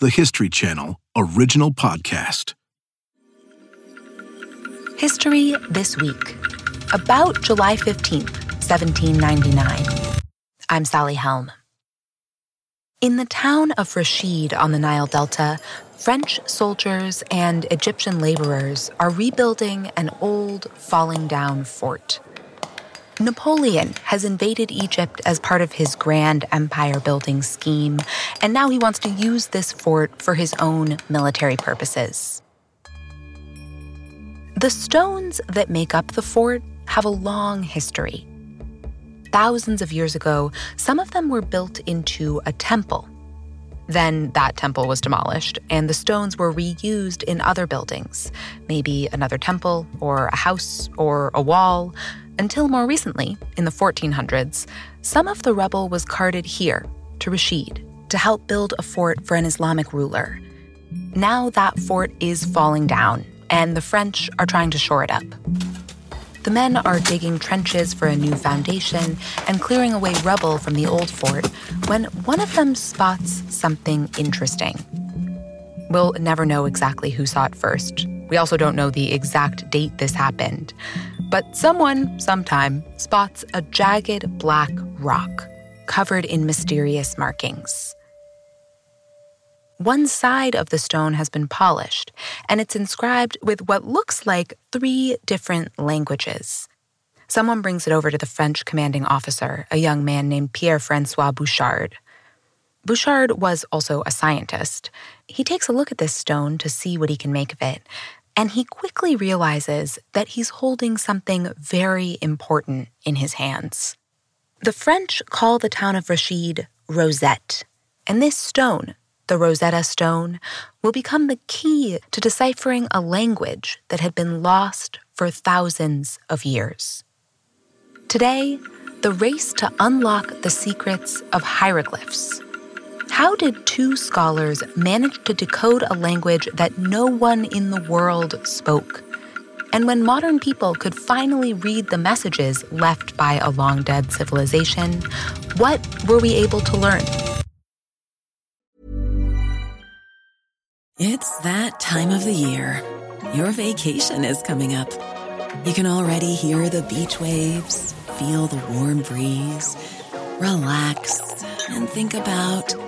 the History Channel original podcast. History This Week, about July 15th, 1799. I'm Sally Helm. In the town of Rashid on the Nile Delta, French soldiers and Egyptian laborers are rebuilding an old, falling down fort. Napoleon has invaded Egypt as part of his grand empire building scheme, and now he wants to use this fort for his own military purposes. The stones that make up the fort have a long history. Thousands of years ago, some of them were built into a temple. Then that temple was demolished, and the stones were reused in other buildings, maybe another temple, or a house, or a wall. Until more recently, in the 1400s, some of the rubble was carted here to Rashid to help build a fort for an Islamic ruler. Now that fort is falling down, and the French are trying to shore it up. The men are digging trenches for a new foundation and clearing away rubble from the old fort when one of them spots something interesting. We'll never know exactly who saw it first. We also don't know the exact date this happened. But someone, sometime, spots a jagged black rock covered in mysterious markings. One side of the stone has been polished, and it's inscribed with what looks like three different languages. Someone brings it over to the French commanding officer, a young man named Pierre Francois Bouchard. Bouchard was also a scientist. He takes a look at this stone to see what he can make of it, and he quickly realizes that he's holding something very important in his hands. The French call the town of Rashid Rosette, and this stone, the Rosetta Stone, will become the key to deciphering a language that had been lost for thousands of years. Today, the race to unlock the secrets of hieroglyphs how did two scholars manage to decode a language that no one in the world spoke? And when modern people could finally read the messages left by a long dead civilization, what were we able to learn? It's that time of the year. Your vacation is coming up. You can already hear the beach waves, feel the warm breeze, relax, and think about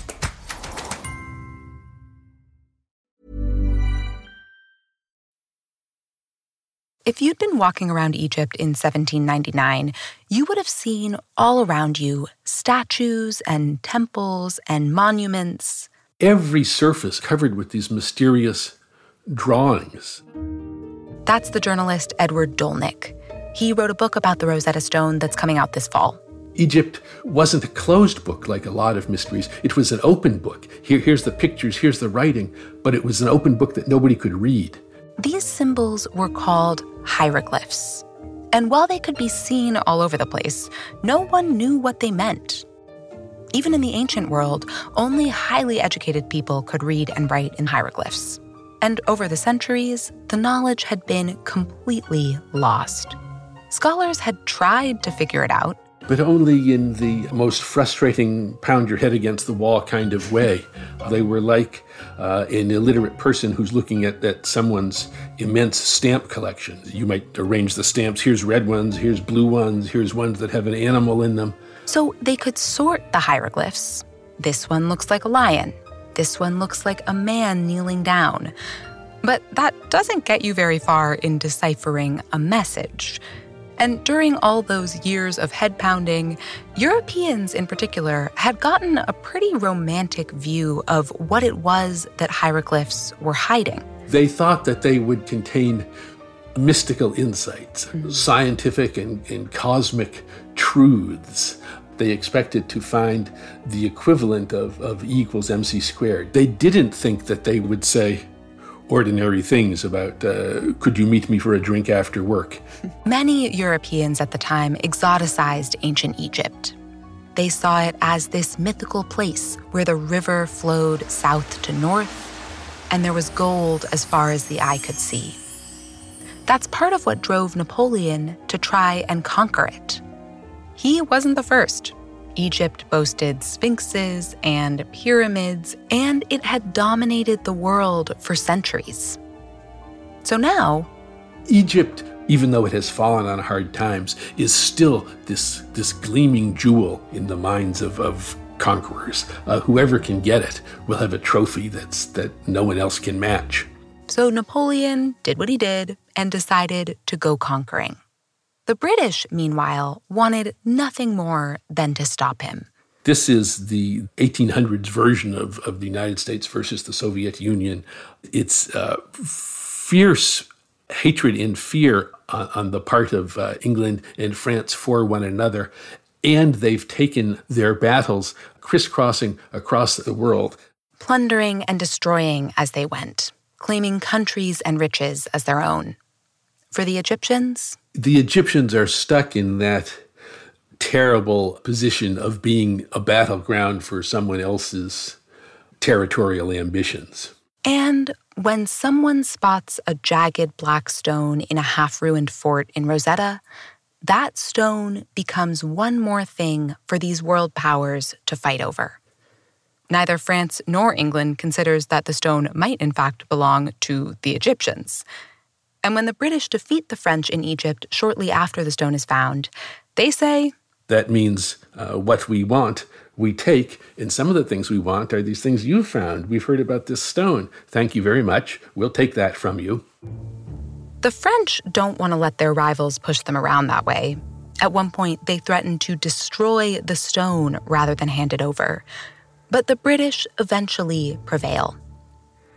If you'd been walking around Egypt in 1799, you would have seen all around you statues and temples and monuments. Every surface covered with these mysterious drawings. That's the journalist Edward Dolnick. He wrote a book about the Rosetta Stone that's coming out this fall. Egypt wasn't a closed book like a lot of mysteries. It was an open book. Here, here's the pictures, here's the writing, but it was an open book that nobody could read. These symbols were called hieroglyphs. And while they could be seen all over the place, no one knew what they meant. Even in the ancient world, only highly educated people could read and write in hieroglyphs. And over the centuries, the knowledge had been completely lost. Scholars had tried to figure it out, but only in the most frustrating pound your head against the wall kind of way. They were like uh, an illiterate person who's looking at, at someone's immense stamp collection. You might arrange the stamps here's red ones, here's blue ones, here's ones that have an animal in them. So they could sort the hieroglyphs. This one looks like a lion. This one looks like a man kneeling down. But that doesn't get you very far in deciphering a message. And during all those years of head pounding, Europeans in particular had gotten a pretty romantic view of what it was that hieroglyphs were hiding. They thought that they would contain mystical insights, mm-hmm. scientific and, and cosmic truths they expected to find the equivalent of, of E equals mc squared. They didn't think that they would say, ordinary things about uh, could you meet me for a drink after work? Many Europeans at the time exoticized ancient Egypt. they saw it as this mythical place where the river flowed south to north and there was gold as far as the eye could see. That's part of what drove Napoleon to try and conquer it. He wasn't the first. Egypt boasted sphinxes and pyramids, and it had dominated the world for centuries. So now, Egypt, even though it has fallen on hard times, is still this, this gleaming jewel in the minds of, of conquerors. Uh, whoever can get it will have a trophy that's, that no one else can match. So Napoleon did what he did and decided to go conquering. The British, meanwhile, wanted nothing more than to stop him. This is the 1800s version of, of the United States versus the Soviet Union. It's uh, fierce hatred and fear on, on the part of uh, England and France for one another. And they've taken their battles crisscrossing across the world, plundering and destroying as they went, claiming countries and riches as their own. For the Egyptians, the Egyptians are stuck in that terrible position of being a battleground for someone else's territorial ambitions. And when someone spots a jagged black stone in a half ruined fort in Rosetta, that stone becomes one more thing for these world powers to fight over. Neither France nor England considers that the stone might in fact belong to the Egyptians. And when the British defeat the French in Egypt shortly after the stone is found, they say, That means uh, what we want, we take, and some of the things we want are these things you've found. We've heard about this stone. Thank you very much. We'll take that from you. The French don't want to let their rivals push them around that way. At one point, they threatened to destroy the stone rather than hand it over. But the British eventually prevail.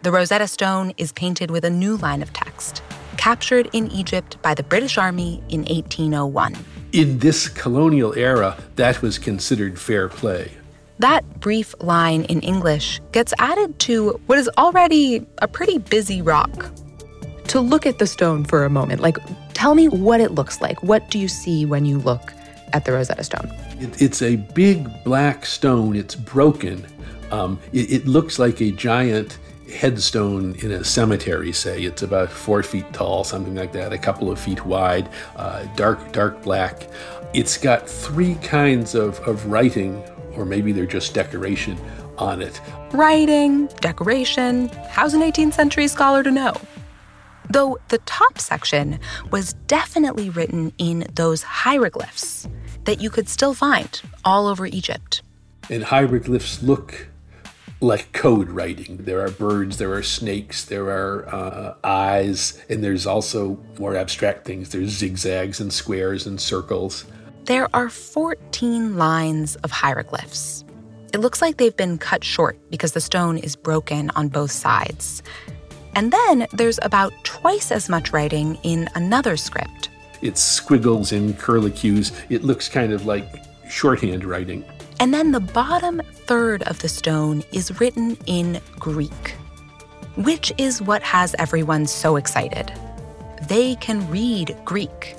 The Rosetta Stone is painted with a new line of text, captured in Egypt by the British Army in 1801. In this colonial era, that was considered fair play. That brief line in English gets added to what is already a pretty busy rock to look at the stone for a moment. Like, tell me what it looks like. What do you see when you look at the Rosetta Stone? It, it's a big black stone. It's broken. Um, it, it looks like a giant headstone in a cemetery, say. It's about four feet tall, something like that, a couple of feet wide, uh, dark, dark black. It's got three kinds of, of writing, or maybe they're just decoration on it. Writing, decoration. How's an 18th century scholar to know? Though the top section was definitely written in those hieroglyphs that you could still find all over Egypt. And hieroglyphs look like code writing. There are birds, there are snakes, there are uh, eyes, and there's also more abstract things. There's zigzags and squares and circles. There are 14 lines of hieroglyphs. It looks like they've been cut short because the stone is broken on both sides. And then there's about twice as much writing in another script. It's squiggles and curlicues. It looks kind of like shorthand writing. And then the bottom third of the stone is written in Greek, which is what has everyone so excited. They can read Greek.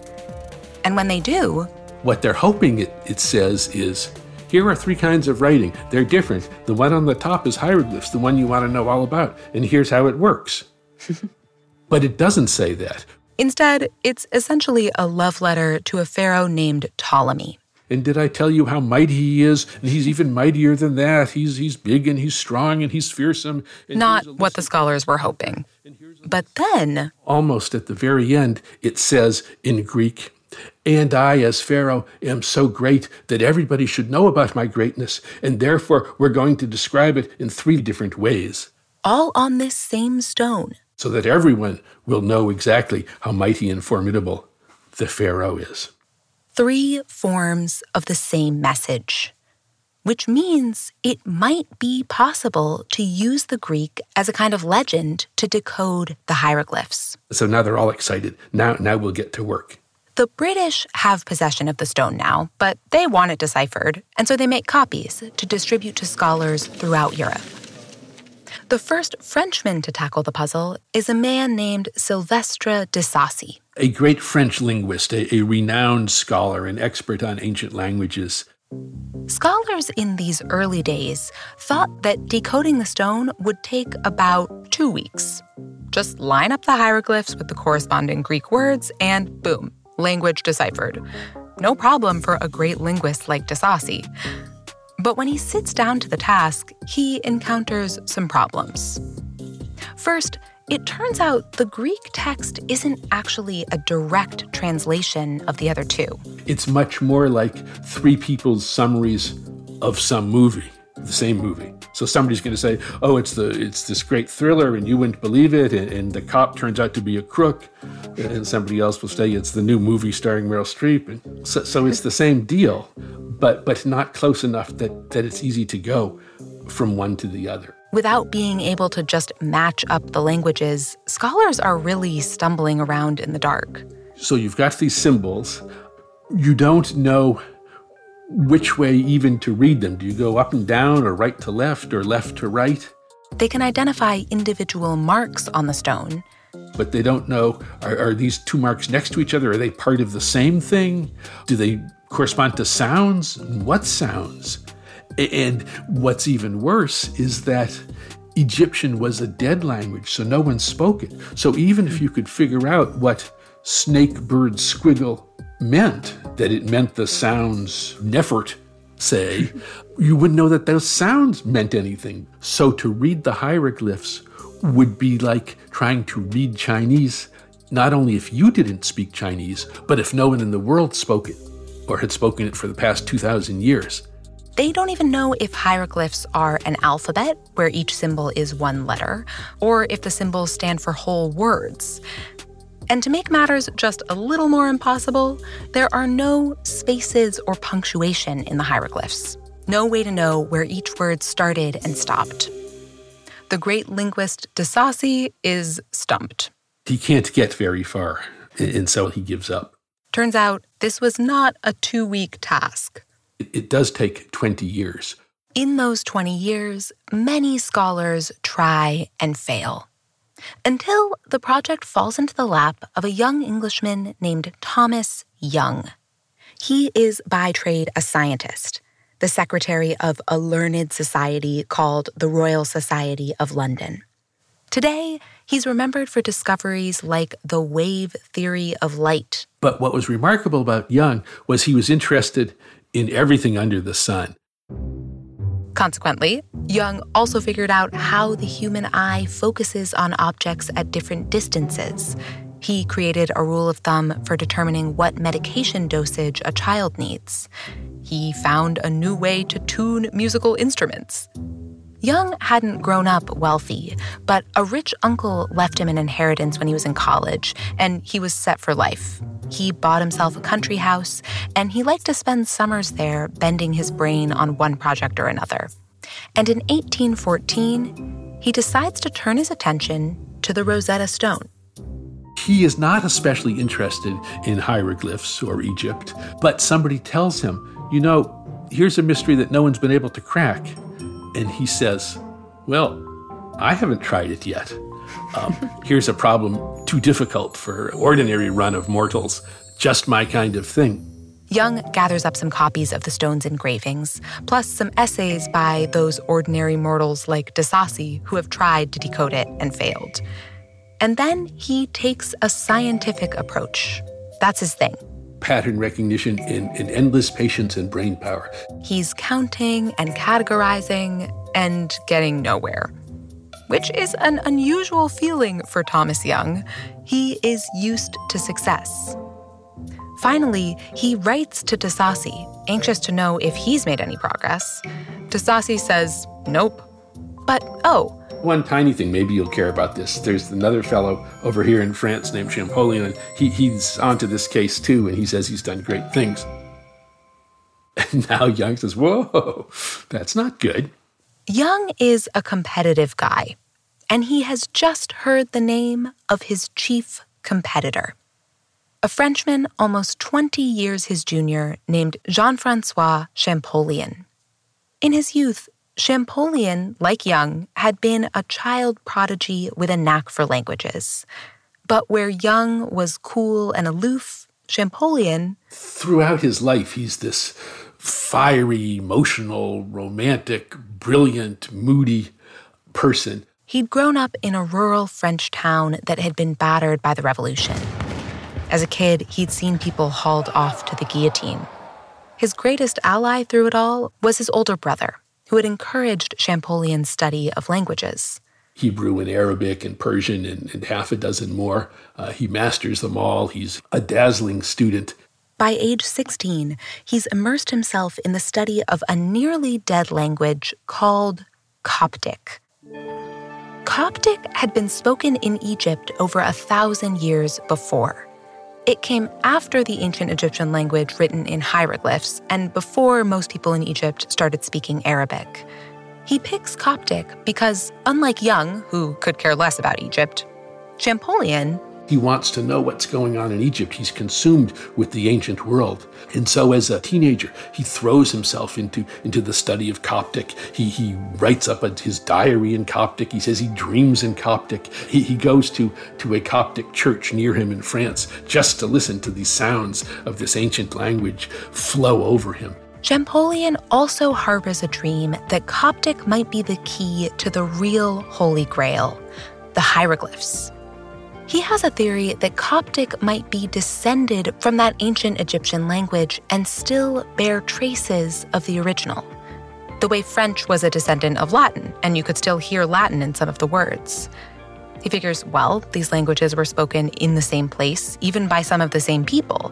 And when they do, what they're hoping it, it says is here are three kinds of writing. They're different. The one on the top is hieroglyphs, the one you want to know all about. And here's how it works. but it doesn't say that. Instead, it's essentially a love letter to a pharaoh named Ptolemy. And did I tell you how mighty he is? And he's even mightier than that. He's he's big and he's strong and he's fearsome. And Not what the scholars were hoping. But then, almost at the very end, it says in Greek, and I, as Pharaoh, am so great that everybody should know about my greatness, and therefore we're going to describe it in three different ways. All on this same stone. So that everyone will know exactly how mighty and formidable the Pharaoh is three forms of the same message, which means it might be possible to use the Greek as a kind of legend to decode the hieroglyphs. So now they're all excited. Now, now we'll get to work. The British have possession of the stone now, but they want it deciphered, and so they make copies to distribute to scholars throughout Europe. The first Frenchman to tackle the puzzle is a man named Silvestre de Sacy. A great French linguist, a, a renowned scholar, and expert on ancient languages. Scholars in these early days thought that decoding the stone would take about two weeks. Just line up the hieroglyphs with the corresponding Greek words, and boom, language deciphered. No problem for a great linguist like De Sacy. But when he sits down to the task, he encounters some problems. First, it turns out the Greek text isn't actually a direct translation of the other two. It's much more like three people's summaries of some movie, the same movie. So somebody's going to say, "Oh, it's the it's this great thriller, and you wouldn't believe it," and, and, the cop turns out to be a crook, and somebody else will say it's the new movie starring Meryl Streep, and so, so it's the same deal, but but not close enough that that it's easy to go from one to the other without being able to just match up the languages, scholars are really stumbling around in the dark. So you've got these symbols. You don't know which way even to read them. Do you go up and down, or right to left, or left to right? They can identify individual marks on the stone. But they don't know are, are these two marks next to each other? Are they part of the same thing? Do they correspond to sounds? What sounds? And what's even worse is that Egyptian was a dead language, so no one spoke it. So even if you could figure out what snake bird squiggle meant, that it meant the sounds Nefert say, you wouldn't know that those sounds meant anything. So to read the hieroglyphs would be like trying to read Chinese, not only if you didn't speak Chinese, but if no one in the world spoke it or had spoken it for the past 2,000 years. They don't even know if hieroglyphs are an alphabet, where each symbol is one letter, or if the symbols stand for whole words. And to make matters just a little more impossible, there are no spaces or punctuation in the hieroglyphs. No way to know where each word started and stopped. The great linguist De Sacy is stumped. He can't get very far, and so he gives up. Turns out this was not a two week task it does take 20 years. In those 20 years, many scholars try and fail. Until the project falls into the lap of a young Englishman named Thomas Young. He is by trade a scientist, the secretary of a learned society called the Royal Society of London. Today, he's remembered for discoveries like the wave theory of light. But what was remarkable about Young was he was interested in everything under the sun. Consequently, Young also figured out how the human eye focuses on objects at different distances. He created a rule of thumb for determining what medication dosage a child needs. He found a new way to tune musical instruments. Young hadn't grown up wealthy, but a rich uncle left him an inheritance when he was in college, and he was set for life. He bought himself a country house, and he liked to spend summers there bending his brain on one project or another. And in 1814, he decides to turn his attention to the Rosetta Stone. He is not especially interested in hieroglyphs or Egypt, but somebody tells him, you know, here's a mystery that no one's been able to crack. And he says, Well, I haven't tried it yet. Um, here's a problem too difficult for ordinary run of mortals, just my kind of thing. Young gathers up some copies of the stone's engravings, plus some essays by those ordinary mortals like De Sacy who have tried to decode it and failed. And then he takes a scientific approach. That's his thing pattern recognition and, and endless patience and brain power. He's counting and categorizing and getting nowhere, which is an unusual feeling for Thomas Young. He is used to success. Finally, he writes to Sacy, anxious to know if he's made any progress. Sacy says, nope. But oh, one tiny thing, maybe you'll care about this. There's another fellow over here in France named Champollion, and he, he's onto this case too, and he says he's done great things. And now Young says, Whoa, that's not good. Young is a competitive guy, and he has just heard the name of his chief competitor. A Frenchman almost 20 years his junior named Jean Francois Champollion. In his youth, Champollion, like Young, had been a child prodigy with a knack for languages. But where Young was cool and aloof, Champollion. Throughout his life, he's this fiery, emotional, romantic, brilliant, moody person. He'd grown up in a rural French town that had been battered by the revolution. As a kid, he'd seen people hauled off to the guillotine. His greatest ally through it all was his older brother, who had encouraged Champollion's study of languages. Hebrew and Arabic and Persian and, and half a dozen more. Uh, he masters them all. He's a dazzling student. By age 16, he's immersed himself in the study of a nearly dead language called Coptic. Coptic had been spoken in Egypt over a thousand years before. It came after the ancient Egyptian language written in hieroglyphs and before most people in Egypt started speaking Arabic. He picks Coptic because, unlike Young, who could care less about Egypt, Champollion he wants to know what's going on in Egypt. He's consumed with the ancient world. And so as a teenager, he throws himself into, into the study of Coptic. He, he writes up a, his diary in Coptic. He says he dreams in Coptic. He, he goes to, to a Coptic church near him in France just to listen to these sounds of this ancient language flow over him. Champollion also harbors a dream that Coptic might be the key to the real Holy Grail, the hieroglyphs. He has a theory that Coptic might be descended from that ancient Egyptian language and still bear traces of the original. The way French was a descendant of Latin, and you could still hear Latin in some of the words. He figures, well, these languages were spoken in the same place, even by some of the same people.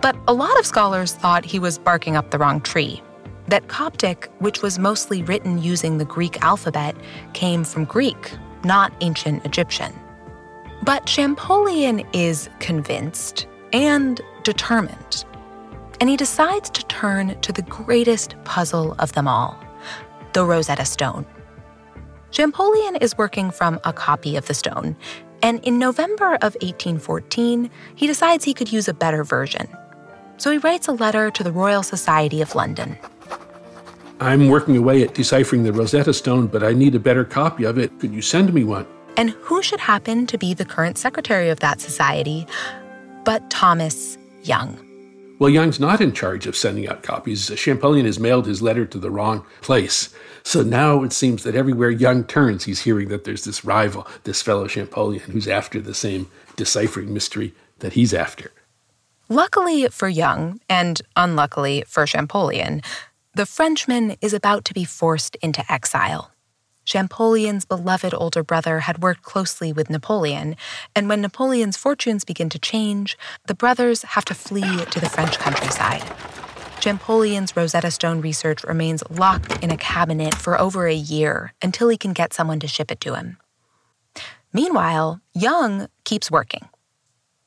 But a lot of scholars thought he was barking up the wrong tree. That Coptic, which was mostly written using the Greek alphabet, came from Greek, not ancient Egyptian. But Champollion is convinced and determined. And he decides to turn to the greatest puzzle of them all the Rosetta Stone. Champollion is working from a copy of the stone, and in November of 1814, he decides he could use a better version. So he writes a letter to the Royal Society of London. I'm working away at deciphering the Rosetta Stone, but I need a better copy of it. Could you send me one? And who should happen to be the current secretary of that society but Thomas Young? Well, Young's not in charge of sending out copies. Champollion has mailed his letter to the wrong place. So now it seems that everywhere Young turns, he's hearing that there's this rival, this fellow Champollion, who's after the same deciphering mystery that he's after. Luckily for Young, and unluckily for Champollion, the Frenchman is about to be forced into exile. Champollion's beloved older brother had worked closely with Napoleon, and when Napoleon's fortunes begin to change, the brothers have to flee to the French countryside. Champollion's Rosetta Stone research remains locked in a cabinet for over a year until he can get someone to ship it to him. Meanwhile, Young keeps working.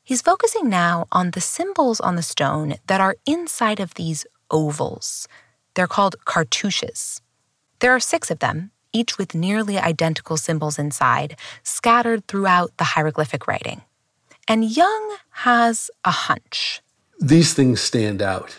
He's focusing now on the symbols on the stone that are inside of these ovals. They're called cartouches. There are six of them, each with nearly identical symbols inside, scattered throughout the hieroglyphic writing. And Young has a hunch. These things stand out.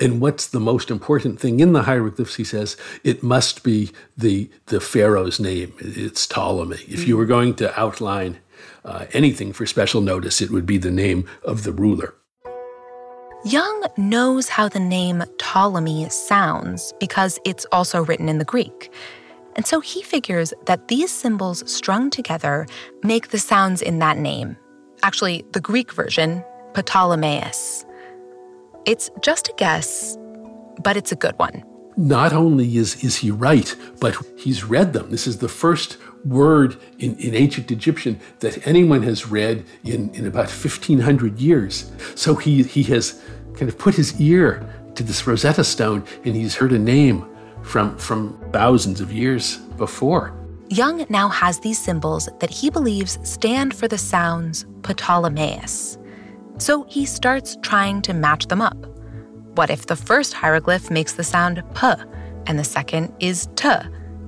And what's the most important thing in the hieroglyphs, he says, it must be the, the pharaoh's name. It's Ptolemy. If you were going to outline uh, anything for special notice, it would be the name of the ruler. Young knows how the name Ptolemy sounds because it's also written in the Greek. And so he figures that these symbols strung together make the sounds in that name. Actually, the Greek version, Ptolemaeus. It's just a guess, but it's a good one. Not only is, is he right, but he's read them. This is the first word in, in ancient Egyptian that anyone has read in, in about 1500 years. So he, he has kind of put his ear to this Rosetta Stone and he's heard a name from, from thousands of years before. Young now has these symbols that he believes stand for the sounds Ptolemaeus. So he starts trying to match them up. What if the first hieroglyph makes the sound P, and the second is T,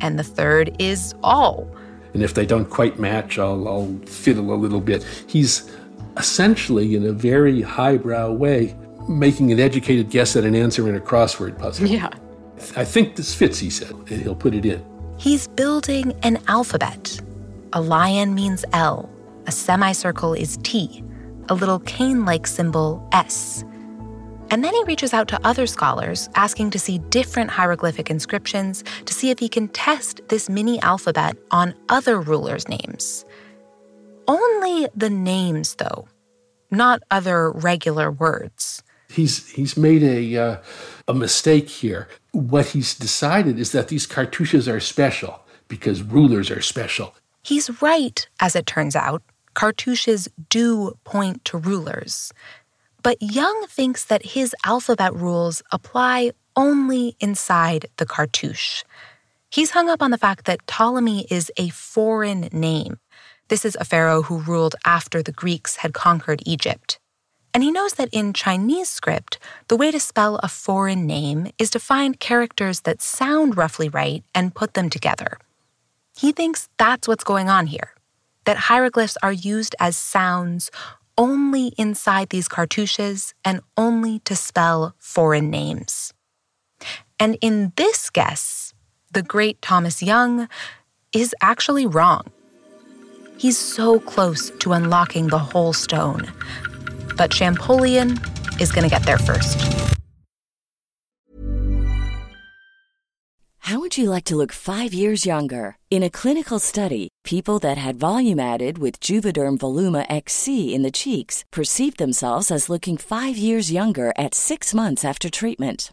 and the third is all? And if they don't quite match, I'll, I'll fiddle a little bit. He's essentially, in a very highbrow way, making an educated guess at an answer in a crossword puzzle. Yeah. I think this fits, he said, he'll put it in. He's building an alphabet. A lion means L, a semicircle is T, a little cane like symbol S. And then he reaches out to other scholars, asking to see different hieroglyphic inscriptions to see if he can test this mini alphabet on other rulers' names. Only the names, though, not other regular words. He's he's made a uh, a mistake here. What he's decided is that these cartouches are special because rulers are special. He's right, as it turns out. Cartouches do point to rulers. But Young thinks that his alphabet rules apply only inside the cartouche. He's hung up on the fact that Ptolemy is a foreign name. This is a pharaoh who ruled after the Greeks had conquered Egypt. And he knows that in Chinese script, the way to spell a foreign name is to find characters that sound roughly right and put them together. He thinks that's what's going on here that hieroglyphs are used as sounds only inside these cartouches and only to spell foreign names. And in this guess, the great Thomas Young is actually wrong. He's so close to unlocking the whole stone. But Champollion is going to get there first. How would you like to look five years younger? In a clinical study, people that had volume added with Juvederm Voluma XC in the cheeks perceived themselves as looking five years younger at six months after treatment.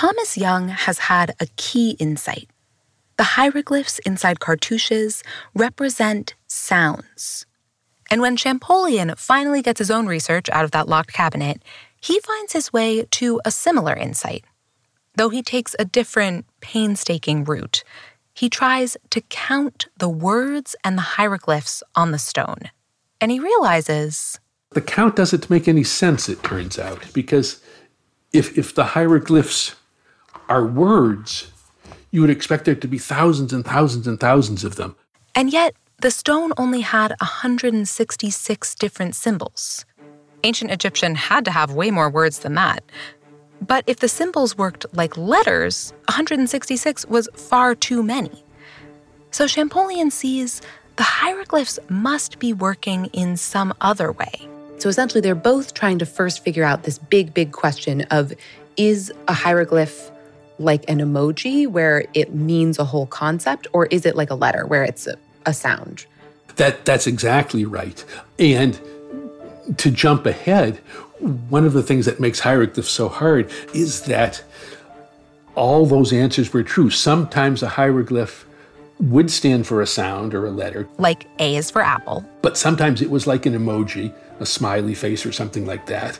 Thomas Young has had a key insight. The hieroglyphs inside cartouches represent sounds. And when Champollion finally gets his own research out of that locked cabinet, he finds his way to a similar insight. Though he takes a different, painstaking route, he tries to count the words and the hieroglyphs on the stone. And he realizes The count doesn't make any sense, it turns out, because if, if the hieroglyphs are words, you would expect there to be thousands and thousands and thousands of them. And yet, the stone only had 166 different symbols. Ancient Egyptian had to have way more words than that. But if the symbols worked like letters, 166 was far too many. So Champollion sees the hieroglyphs must be working in some other way. So essentially, they're both trying to first figure out this big, big question of is a hieroglyph like an emoji where it means a whole concept, or is it like a letter where it's a, a sound? That that's exactly right. And to jump ahead, one of the things that makes hieroglyphs so hard is that all those answers were true. Sometimes a hieroglyph would stand for a sound or a letter, Like A is for apple, but sometimes it was like an emoji, a smiley face or something like that.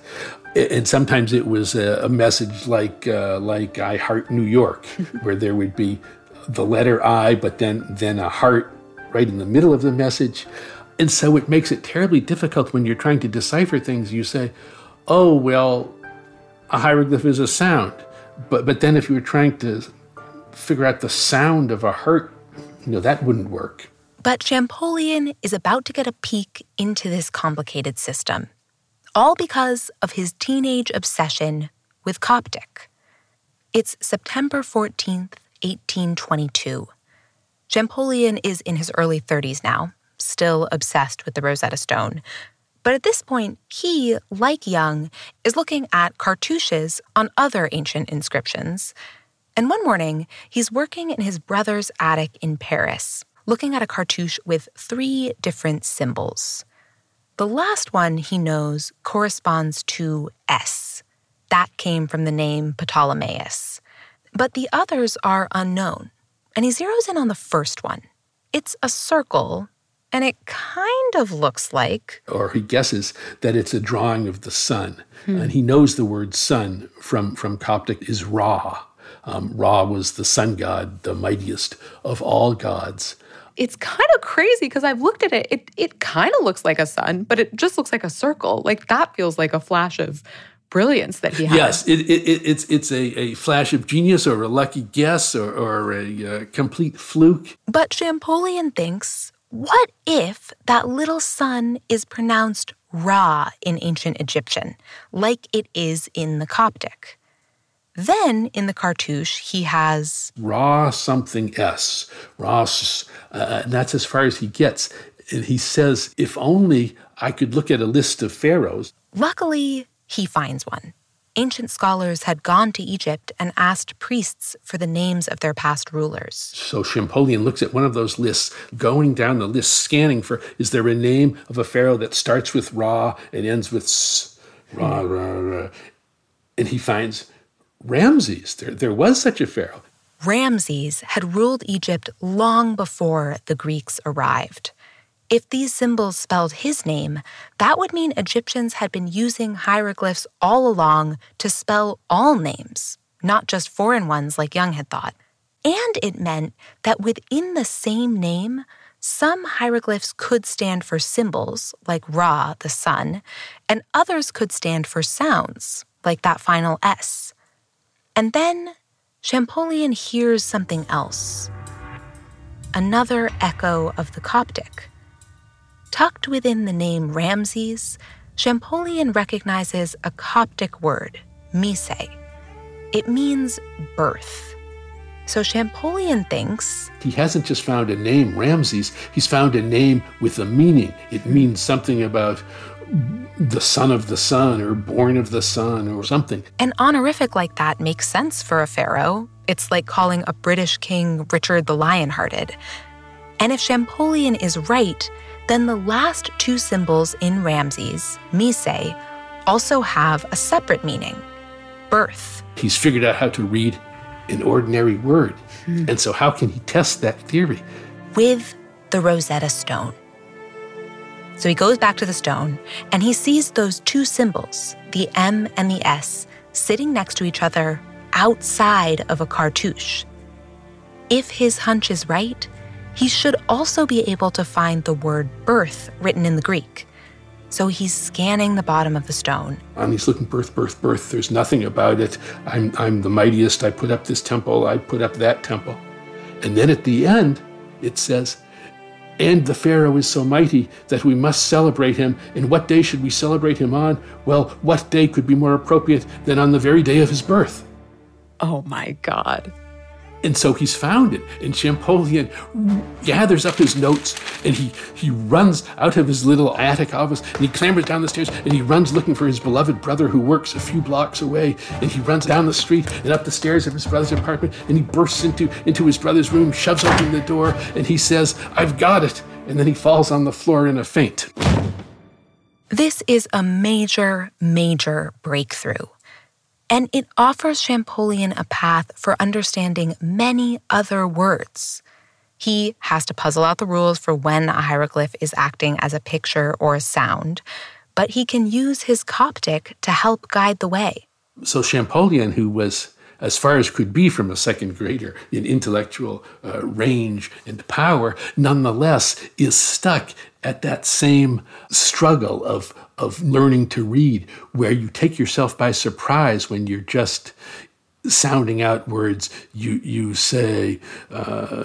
And sometimes it was a, message like uh, like I heart New York, where there would be the letter I, but then then a heart right in the middle of the message. And so it makes it terribly difficult when you're trying to decipher things. You say, "Oh well, a hieroglyph is a sound," but but then if you were trying to figure out the sound of a heart, you know that wouldn't work. But Champollion is about to get a peek into this complicated system, all because of his teenage obsession with Coptic. It's September 14th, 1822. Champollion is in his early 30s now, still obsessed with the Rosetta Stone. But at this point, he, like Young, is looking at cartouches on other ancient inscriptions. And one morning, he's working in his brother's attic in Paris, looking at a cartouche with three different symbols. The last one he knows corresponds to S. That came from the name Ptolemaeus. But the others are unknown, and he zeroes in on the first one. It's a circle and it kind of looks like. Or he guesses that it's a drawing of the sun. Hmm. And he knows the word sun from, from Coptic is Ra. Um, Ra was the sun god, the mightiest of all gods. It's kind of crazy because I've looked at it. It it kind of looks like a sun, but it just looks like a circle. Like that feels like a flash of brilliance that he has. Yes, it, it, it's it's a, a flash of genius or a lucky guess or, or a, a complete fluke. But Champollion thinks what if that little sun is pronounced Ra in ancient Egyptian, like it is in the Coptic? Then in the cartouche, he has Ra something S. Ra, uh, and that's as far as he gets. And he says, if only I could look at a list of pharaohs. Luckily, he finds one ancient scholars had gone to Egypt and asked priests for the names of their past rulers. So Champollion looks at one of those lists, going down the list, scanning for is there a name of a pharaoh that starts with Ra and ends with S? Ra, Ra, Ra. And he finds Ramses. There, there was such a pharaoh. Ramses had ruled Egypt long before the Greeks arrived. If these symbols spelled his name, that would mean Egyptians had been using hieroglyphs all along to spell all names, not just foreign ones like Young had thought. And it meant that within the same name, some hieroglyphs could stand for symbols, like Ra, the sun, and others could stand for sounds, like that final S. And then Champollion hears something else another echo of the Coptic. Tucked within the name Ramses, Champollion recognizes a Coptic word, mise. It means birth. So Champollion thinks he hasn't just found a name, Ramses, he's found a name with a meaning. It means something about the son of the sun or born of the sun or something. An honorific like that makes sense for a pharaoh. It's like calling a British king Richard the Lionhearted. And if Champollion is right, then the last two symbols in Ramses, Mise, also have a separate meaning birth. He's figured out how to read an ordinary word. Mm. And so, how can he test that theory? With the Rosetta Stone. So he goes back to the stone and he sees those two symbols, the M and the S, sitting next to each other outside of a cartouche. If his hunch is right, he should also be able to find the word birth written in the Greek. So he's scanning the bottom of the stone. And he's looking birth, birth, birth. There's nothing about it. I'm, I'm the mightiest. I put up this temple. I put up that temple. And then at the end, it says, and the Pharaoh is so mighty that we must celebrate him. And what day should we celebrate him on? Well, what day could be more appropriate than on the very day of his birth? Oh my God. And so he's found it. And Champollion gathers up his notes and he, he runs out of his little attic office and he clambers down the stairs and he runs looking for his beloved brother who works a few blocks away. And he runs down the street and up the stairs of his brother's apartment and he bursts into, into his brother's room, shoves open the door, and he says, I've got it. And then he falls on the floor in a faint. This is a major, major breakthrough and it offers Champollion a path for understanding many other words. He has to puzzle out the rules for when a hieroglyph is acting as a picture or a sound, but he can use his Coptic to help guide the way. So Champollion, who was as far as could be from a second grader in intellectual uh, range and power, nonetheless is stuck at that same struggle of, of learning to read, where you take yourself by surprise when you're just sounding out words. You, you say, uh,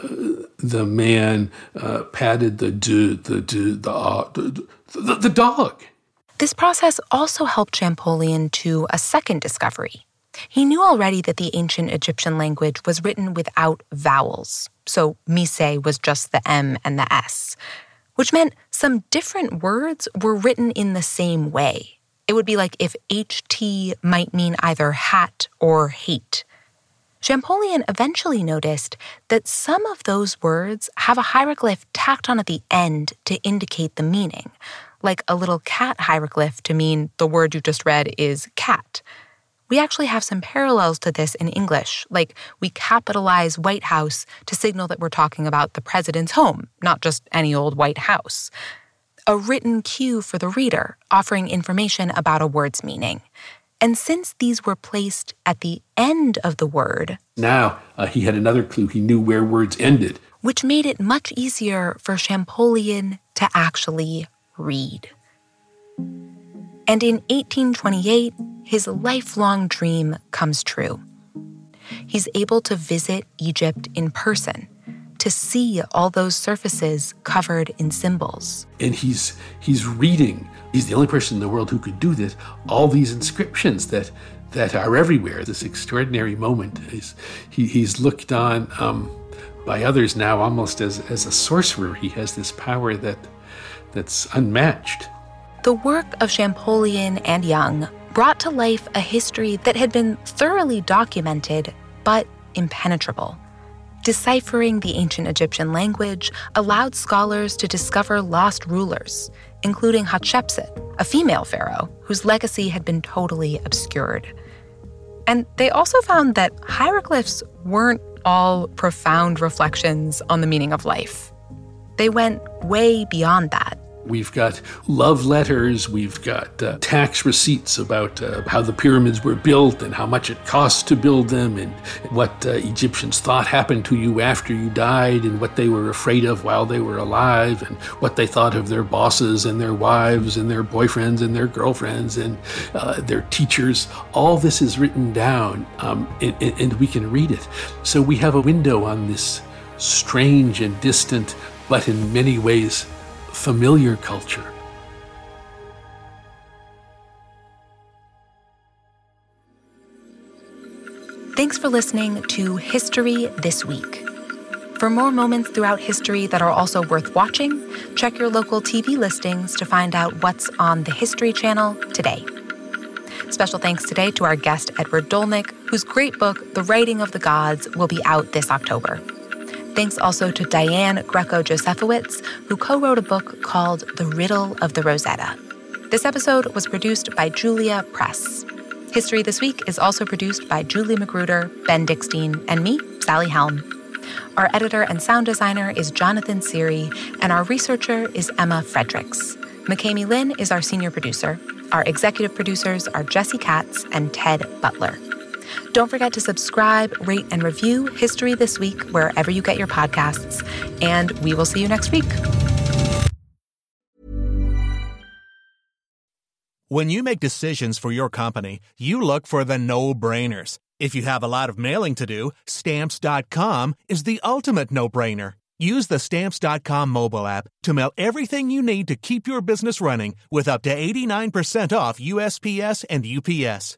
the man uh, patted the, d, the, d, the, uh, the, the, the dog. This process also helped Champollion to a second discovery He knew already that the ancient Egyptian language was written without vowels, so mise was just the M and the S, which meant some different words were written in the same way. It would be like if HT might mean either hat or hate. Champollion eventually noticed that some of those words have a hieroglyph tacked on at the end to indicate the meaning, like a little cat hieroglyph to mean the word you just read is cat. We actually have some parallels to this in English, like we capitalize White House to signal that we're talking about the president's home, not just any old White House. A written cue for the reader, offering information about a word's meaning. And since these were placed at the end of the word, now uh, he had another clue. He knew where words ended, which made it much easier for Champollion to actually read. And in 1828, his lifelong dream comes true. He's able to visit Egypt in person to see all those surfaces covered in symbols. And he's he's reading. He's the only person in the world who could do this. All these inscriptions that that are everywhere. This extraordinary moment. He's he, he's looked on um, by others now almost as as a sorcerer. He has this power that that's unmatched. The work of Champollion and Young brought to life a history that had been thoroughly documented but impenetrable. Deciphering the ancient Egyptian language allowed scholars to discover lost rulers, including Hatshepsut, a female pharaoh whose legacy had been totally obscured. And they also found that hieroglyphs weren't all profound reflections on the meaning of life. They went way beyond that. We've got love letters, we've got uh, tax receipts about uh, how the pyramids were built and how much it cost to build them, and what uh, Egyptians thought happened to you after you died, and what they were afraid of while they were alive, and what they thought of their bosses and their wives and their boyfriends and their girlfriends and uh, their teachers. All this is written down, um, and, and we can read it. So we have a window on this strange and distant, but in many ways, familiar culture. Thanks for listening to History This Week. For more moments throughout history that are also worth watching, check your local TV listings to find out what's on the History Channel today. Special thanks today to our guest, Edward Dolnick, whose great book, The Writing of the Gods, will be out this October. Thanks also to Diane Greco Josefowicz, who co wrote a book called The Riddle of the Rosetta. This episode was produced by Julia Press. History This Week is also produced by Julie Magruder, Ben Dickstein, and me, Sally Helm. Our editor and sound designer is Jonathan Seary, and our researcher is Emma Fredericks. McKamey Lynn is our senior producer. Our executive producers are Jesse Katz and Ted Butler. Don't forget to subscribe, rate, and review History This Week wherever you get your podcasts. And we will see you next week. When you make decisions for your company, you look for the no brainers. If you have a lot of mailing to do, stamps.com is the ultimate no brainer. Use the stamps.com mobile app to mail everything you need to keep your business running with up to 89% off USPS and UPS.